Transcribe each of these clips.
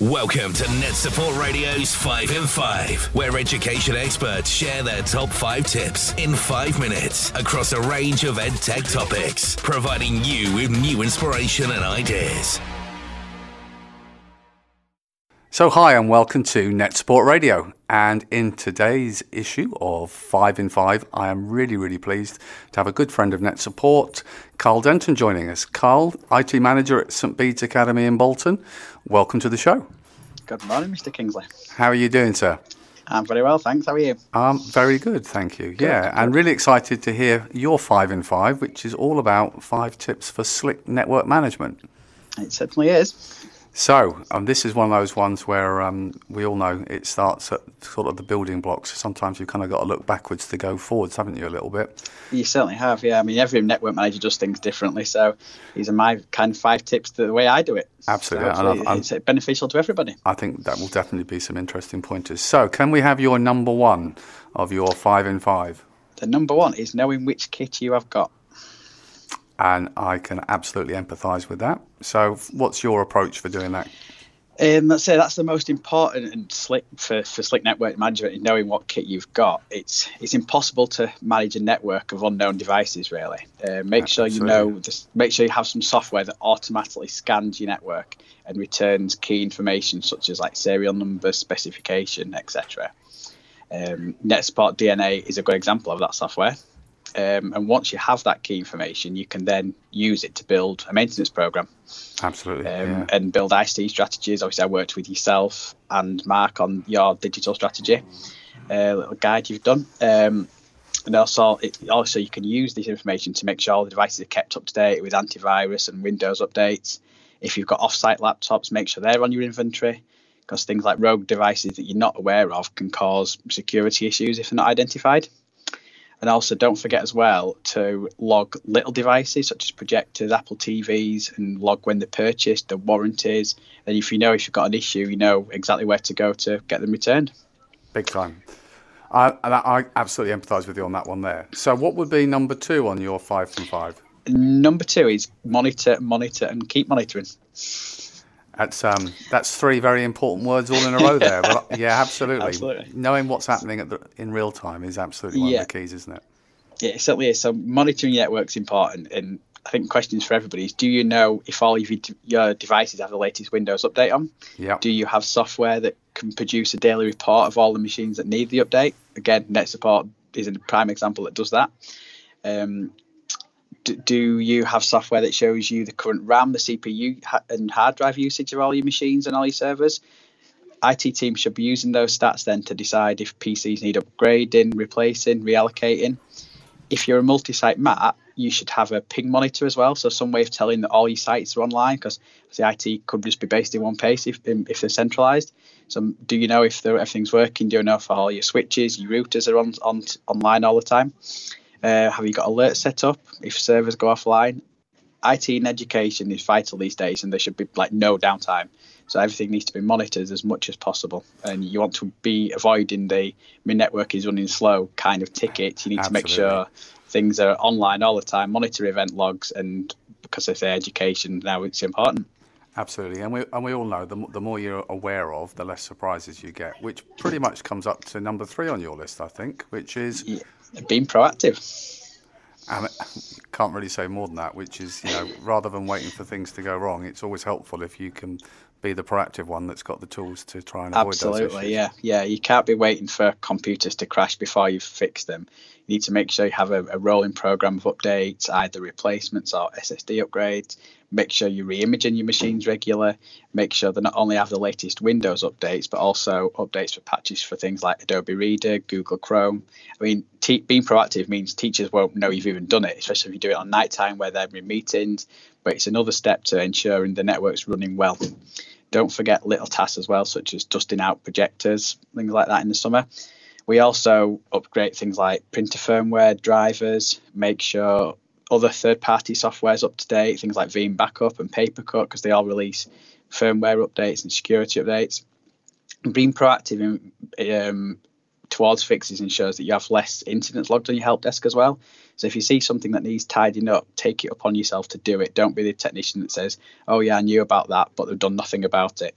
Welcome to Net Support Radio's 5 in 5, where education experts share their top 5 tips in 5 minutes across a range of ed tech topics, providing you with new inspiration and ideas. So, hi, and welcome to Net Support Radio. And in today's issue of 5 in 5, I am really, really pleased to have a good friend of Net Support, Carl Denton, joining us. Carl, IT Manager at St. Bede's Academy in Bolton. Welcome to the show. Good morning, Mr. Kingsley. How are you doing, sir? I'm very well, thanks. How are you? I'm very good, thank you. Good, yeah, and really excited to hear your five in five, which is all about five tips for slick network management. It certainly is. So, um, this is one of those ones where um, we all know it starts at sort of the building blocks. Sometimes you've kind of got to look backwards to go forwards, haven't you, a little bit? You certainly have, yeah. I mean, every network manager does things differently. So, these are my kind of five tips to the way I do it. Absolutely. So I'm, I'm, it's beneficial to everybody. I think that will definitely be some interesting pointers. So, can we have your number one of your five in five? The number one is knowing which kit you have got and I can absolutely empathise with that. So, what's your approach for doing that? Um, let's say that's the most important and slick for, for slick network management is knowing what kit you've got. It's it's impossible to manage a network of unknown devices. Really, uh, make sure you know. Just make sure you have some software that automatically scans your network and returns key information such as like serial number, specification, etc. Um, NetSupport DNA is a good example of that software. Um, and once you have that key information, you can then use it to build a maintenance program. Absolutely. Um, yeah. And build ICT strategies. Obviously, I worked with yourself and Mark on your digital strategy uh, little guide you've done. Um, and also, it, also, you can use this information to make sure all the devices are kept up to date with antivirus and Windows updates. If you've got off-site laptops, make sure they're on your inventory because things like rogue devices that you're not aware of can cause security issues if they're not identified. And also, don't forget as well to log little devices such as projectors, Apple TVs, and log when they're purchased, the warranties. And if you know if you've got an issue, you know exactly where to go to get them returned. Big time. I, I absolutely empathise with you on that one there. So, what would be number two on your five from five? Number two is monitor, monitor, and keep monitoring. That's um, that's three very important words all in a row there. But yeah, absolutely. absolutely. Knowing what's happening the, in real time is absolutely one yeah. of the keys, isn't it? Yeah, it certainly is. So monitoring network's important, and I think questions for everybody is: Do you know if all of your, your devices have the latest Windows update on? Yeah. Do you have software that can produce a daily report of all the machines that need the update? Again, NetSupport is a prime example that does that. Um, do you have software that shows you the current RAM, the CPU, and hard drive usage of all your machines and all your servers? IT teams should be using those stats then to decide if PCs need upgrading, replacing, reallocating. If you're a multi-site MAT, you should have a ping monitor as well, so some way of telling that all your sites are online because the IT could just be based in one place if if they're centralized. So, do you know if everything's working? Do you know if all your switches, your routers are on, on online all the time? Uh, have you got alerts set up if servers go offline? IT and education is vital these days, and there should be like no downtime. So everything needs to be monitored as much as possible, and you want to be avoiding the my network is running slow kind of tickets. You need Absolutely. to make sure things are online all the time. Monitor event logs, and because I say education now, it's important. Absolutely, and we and we all know the the more you're aware of, the less surprises you get, which pretty much comes up to number three on your list, I think, which is yeah being proactive. And can't really say more than that, which is, you know, rather than waiting for things to go wrong, it's always helpful if you can be the proactive one that's got the tools to try and avoid Absolutely, those issues. yeah, yeah. You can't be waiting for computers to crash before you fix them. You need to make sure you have a, a rolling program of updates, either replacements or SSD upgrades make sure you're re-imaging your machines regular, make sure they not only have the latest Windows updates, but also updates for patches for things like Adobe Reader, Google Chrome. I mean, being proactive means teachers won't know you've even done it, especially if you do it on night time where they're in meetings, but it's another step to ensuring the network's running well. Don't forget little tasks as well, such as dusting out projectors, things like that in the summer. We also upgrade things like printer firmware, drivers, make sure other third-party softwares up to date, things like Veeam Backup and Papercut, because they all release firmware updates and security updates. Being proactive in, um, towards fixes ensures that you have less incidents logged on your help desk as well. So if you see something that needs tidying up, take it upon yourself to do it. Don't be the technician that says, "Oh yeah, I knew about that, but they've done nothing about it."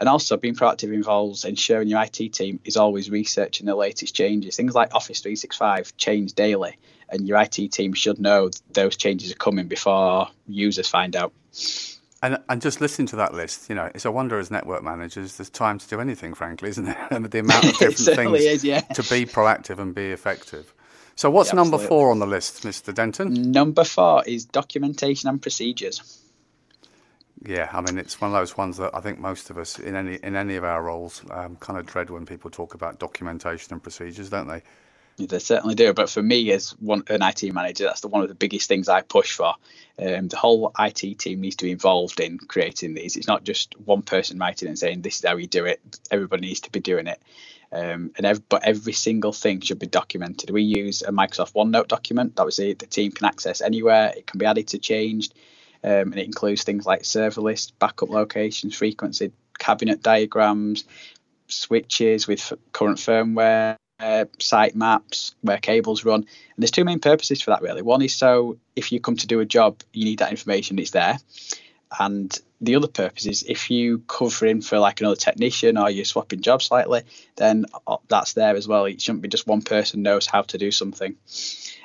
And also, being proactive involves ensuring your IT team is always researching the latest changes. Things like Office 365 change daily, and your IT team should know those changes are coming before users find out. And, and just listening to that list, you know, it's a wonder as network managers, there's time to do anything, frankly, isn't there? and the amount of different things is, yeah. to be proactive and be effective. So, what's yeah, number four on the list, Mr. Denton? Number four is documentation and procedures. Yeah, I mean it's one of those ones that I think most of us in any in any of our roles um, kind of dread when people talk about documentation and procedures, don't they? They certainly do. But for me, as one an IT manager, that's the one of the biggest things I push for. Um, the whole IT team needs to be involved in creating these. It's not just one person writing and saying this is how you do it. Everybody needs to be doing it. Um, and but every single thing should be documented. We use a Microsoft OneNote document. That it. The team can access anywhere. It can be added to changed, um, and it includes things like server list, backup locations, frequency, cabinet diagrams, switches with current firmware, uh, site maps, where cables run. And there's two main purposes for that, really. One is so if you come to do a job, you need that information, it's there. And the other purpose is if you cover in for like another technician or you're swapping jobs slightly, then uh, that's there as well. It shouldn't be just one person knows how to do something.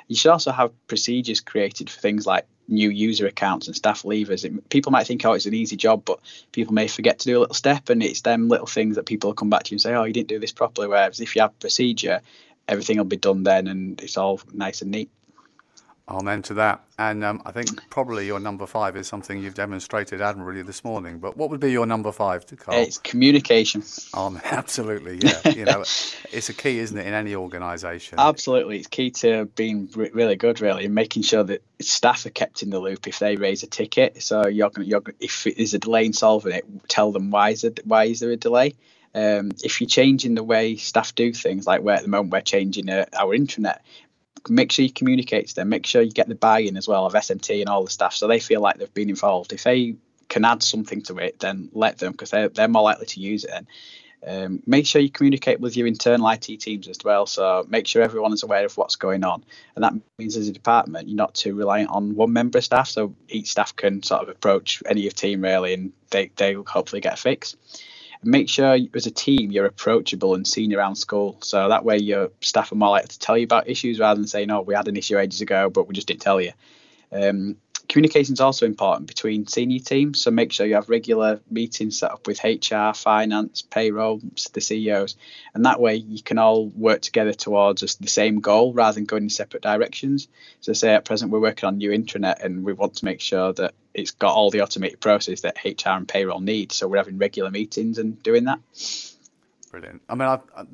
You should also have procedures created for things like new user accounts and staff leavers. It, people might think, oh, it's an easy job, but people may forget to do a little step, and it's them little things that people come back to you and say, oh, you didn't do this properly. Whereas if you have procedure, everything will be done then, and it's all nice and neat. Amen to that. And um, I think probably your number five is something you've demonstrated admirably this morning. But what would be your number five to Carl? It's communication. Um, absolutely, yeah. you know, it's a key, isn't it, in any organisation? Absolutely, it's key to being really good, really, and making sure that staff are kept in the loop if they raise a ticket. So you're gonna, you're if there's a delay in solving it, tell them why is it why is there a delay. Um, if you're changing the way staff do things, like where at the moment we're changing uh, our intranet, make sure you communicate to them. Make sure you get the buy-in as well of SMT and all the staff, so they feel like they've been involved. If they can add something to it, then let them because they're they're more likely to use it. And um, make sure you communicate with your internal IT teams as well. So make sure everyone is aware of what's going on, and that means as a department, you're not too reliant on one member of staff. So each staff can sort of approach any of team really, and they they hopefully get a fix make sure as a team you're approachable and seen around school. So that way your staff are more likely to tell you about issues rather than saying, "Oh, we had an issue ages ago, but we just didn't tell you." Um, communication is also important between senior teams. So make sure you have regular meetings set up with HR, finance, payroll, the CEOs, and that way you can all work together towards the same goal rather than going in separate directions. So say at present we're working on new intranet and we want to make sure that it's got all the automated process that HR and payroll need. So we're having regular meetings and doing that. Brilliant. I mean, I, I,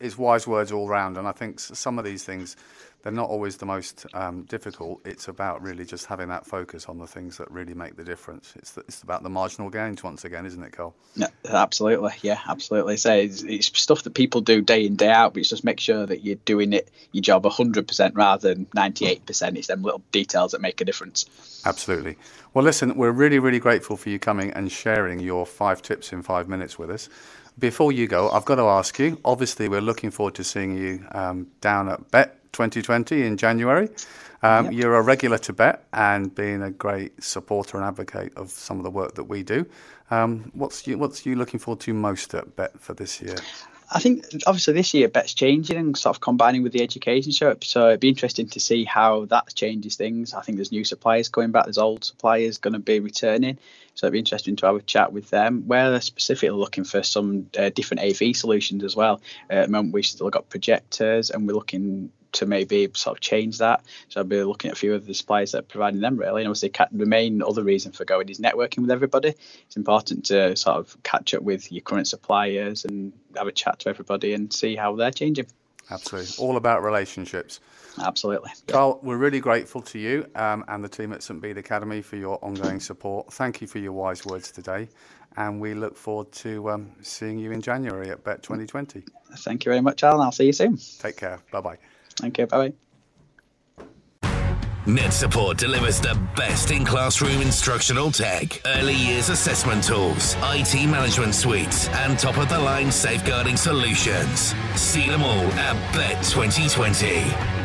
it's wise words all round, and I think some of these things they're not always the most um, difficult. It's about really just having that focus on the things that really make the difference. It's the, it's about the marginal gains once again, isn't it, Carl? Yeah, absolutely. Yeah, absolutely. So it's, it's, stuff that people do day in day out, but it's just make sure that you're doing it your job 100% rather than 98%. It's them little details that make a difference. Absolutely. Well, listen, we're really, really grateful for you coming and sharing your five tips in five minutes with us. Before you go, I've got to ask you. Obviously, we're looking forward to seeing you um, down at Bett 2020 in January. Um, yep. You're a regular to Bett and being a great supporter and advocate of some of the work that we do. Um, what's you What's you looking forward to most at Bett for this year? I think obviously this year Bett's changing and sort of combining with the education show. So it'd be interesting to see how that changes things. I think there's new suppliers coming back. There's old suppliers going to be returning. So it'd be interesting to have a chat with them. We're specifically looking for some uh, different AV solutions as well. Uh, at the moment, we've still got projectors and we're looking to maybe sort of change that. So I'll be looking at a few of the suppliers that are providing them really. And obviously, the main other reason for going is networking with everybody. It's important to sort of catch up with your current suppliers and have a chat to everybody and see how they're changing. Absolutely, all about relationships. Absolutely. Carl, we're really grateful to you um, and the team at St Bede Academy for your ongoing support. Thank you for your wise words today, and we look forward to um, seeing you in January at Bett 2020. Thank you very much, Alan. I'll see you soon. Take care. Bye bye. Okay, bye Net Support delivers the best in classroom instructional tech, early years assessment tools, IT management suites, and top of the line safeguarding solutions. See them all at Bett 2020.